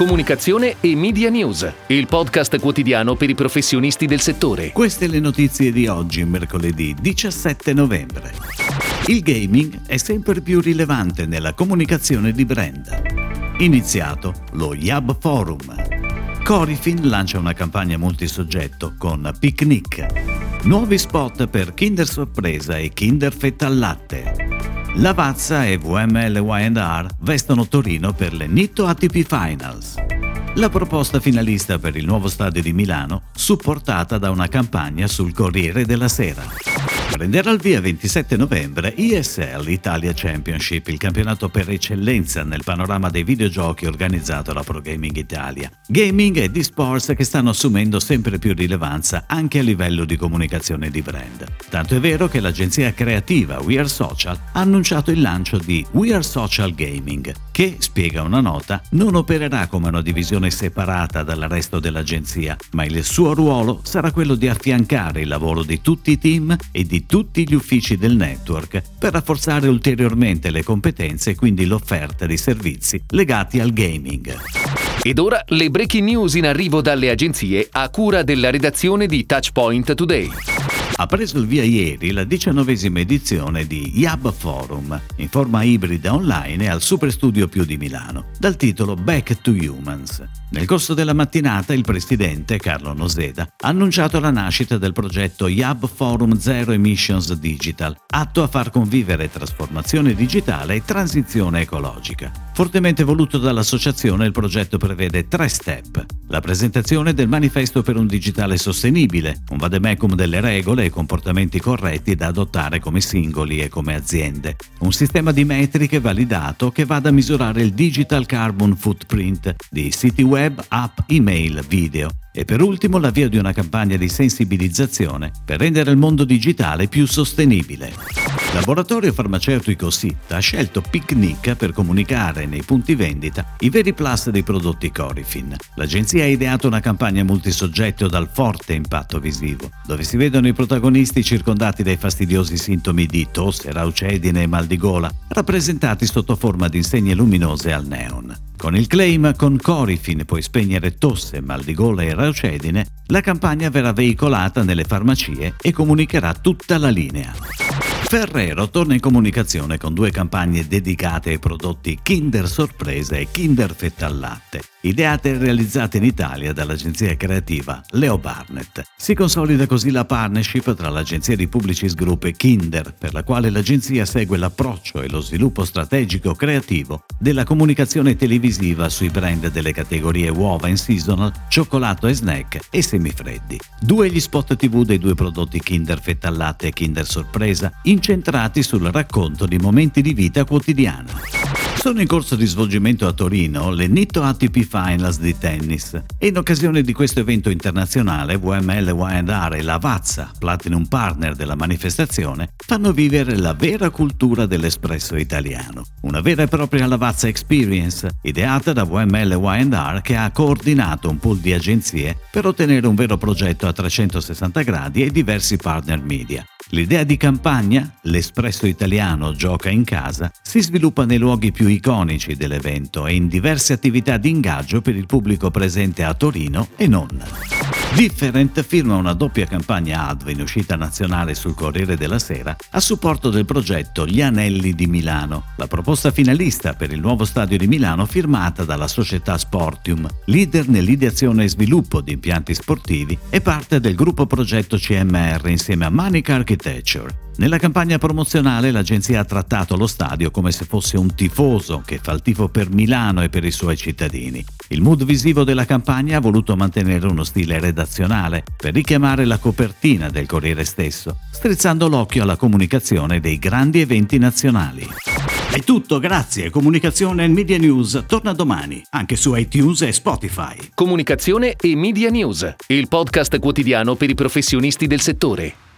Comunicazione e Media News, il podcast quotidiano per i professionisti del settore. Queste le notizie di oggi, mercoledì 17 novembre. Il gaming è sempre più rilevante nella comunicazione di brand. Iniziato lo Yab Forum. Corifin lancia una campagna multisoggetto con Picnic. Nuovi spot per Kinder Sorpresa e Kinder Fetta al Latte. Lavazza e VML Y&R vestono Torino per le Nitto ATP Finals. La proposta finalista per il nuovo stadio di Milano, supportata da una campagna sul Corriere della Sera. Prenderà il via 27 novembre ESL Italia Championship, il campionato per eccellenza nel panorama dei videogiochi organizzato da Pro Gaming Italia. Gaming e di-sports che stanno assumendo sempre più rilevanza anche a livello di comunicazione di brand. Tanto è vero che l'agenzia creativa We Are Social ha annunciato il lancio di We Are Social Gaming, che, spiega una nota, non opererà come una divisione separata dal resto dell'agenzia, ma il suo ruolo sarà quello di affiancare il lavoro di tutti i team e di tutti gli uffici del network per rafforzare ulteriormente le competenze e quindi l'offerta di servizi legati al gaming. Ed ora le breaking news in arrivo dalle agenzie a cura della redazione di Touchpoint Today ha preso il via ieri la diciannovesima edizione di Yab Forum, in forma ibrida online al Super Studio Più di Milano, dal titolo Back to Humans. Nel corso della mattinata il presidente Carlo Noseda ha annunciato la nascita del progetto Yab Forum Zero Emissions Digital, atto a far convivere trasformazione digitale e transizione ecologica. Fortemente voluto dall'associazione, il progetto prevede tre step. La presentazione del manifesto per un digitale sostenibile, un vademecum delle regole e comportamenti corretti da adottare come singoli e come aziende. Un sistema di metriche validato che vada a misurare il digital carbon footprint di siti web app, email, video. E per ultimo l'avvio di una campagna di sensibilizzazione per rendere il mondo digitale più sostenibile. Laboratorio farmaceutico SIT ha scelto Picnic per comunicare nei punti vendita i veri plus dei prodotti Corifin. L'agenzia ha ideato una campagna multisoggetto dal forte impatto visivo, dove si vedono i protagonisti circondati dai fastidiosi sintomi di tosse, raucedine e mal di gola, rappresentati sotto forma di insegne luminose al neon. Con il claim con Corifin puoi spegnere tosse, mal di gola e raucedine, la campagna verrà veicolata nelle farmacie e comunicherà tutta la linea. Ferrero torna in comunicazione con due campagne dedicate ai prodotti Kinder Sorpresa e Kinder Fetta al Latte, ideate e realizzate in Italia dall'agenzia creativa Leo Barnett. Si consolida così la partnership tra l'agenzia di Publicis Group e Kinder, per la quale l'agenzia segue l'approccio e lo sviluppo strategico creativo della comunicazione televisiva sui brand delle categorie uova in seasonal, cioccolato e snack e semifreddi. Due gli spot TV dei due prodotti Kinder Fetta al Latte e Kinder Sorpresa in incentrati sul racconto di momenti di vita quotidiana. Sono in corso di svolgimento a Torino le Nitto ATP Finals di tennis e in occasione di questo evento internazionale VML Y&R e Lavazza, platinum partner della manifestazione, fanno vivere la vera cultura dell'espresso italiano. Una vera e propria Lavazza Experience, ideata da VML Y&R che ha coordinato un pool di agenzie per ottenere un vero progetto a 360 gradi e diversi partner media. L'idea di campagna, l'espresso italiano gioca in casa, si sviluppa nei luoghi più iconici dell'evento e in diverse attività di ingaggio per il pubblico presente a Torino e non. Different firma una doppia campagna ADV in uscita nazionale sul Corriere della Sera a supporto del progetto Gli Anelli di Milano, la proposta finalista per il nuovo stadio di Milano firmata dalla società Sportium, leader nell'ideazione e sviluppo di impianti sportivi e parte del gruppo progetto CMR insieme a Manic Architecture. Nella campagna promozionale l'agenzia ha trattato lo stadio come se fosse un tifoso che fa il tifo per Milano e per i suoi cittadini. Il mood visivo della campagna ha voluto mantenere uno stile redazionale per richiamare la copertina del Corriere stesso, strizzando l'occhio alla comunicazione dei grandi eventi nazionali. È tutto, grazie. Comunicazione e Media News torna domani, anche su iTunes e Spotify. Comunicazione e Media News, il podcast quotidiano per i professionisti del settore.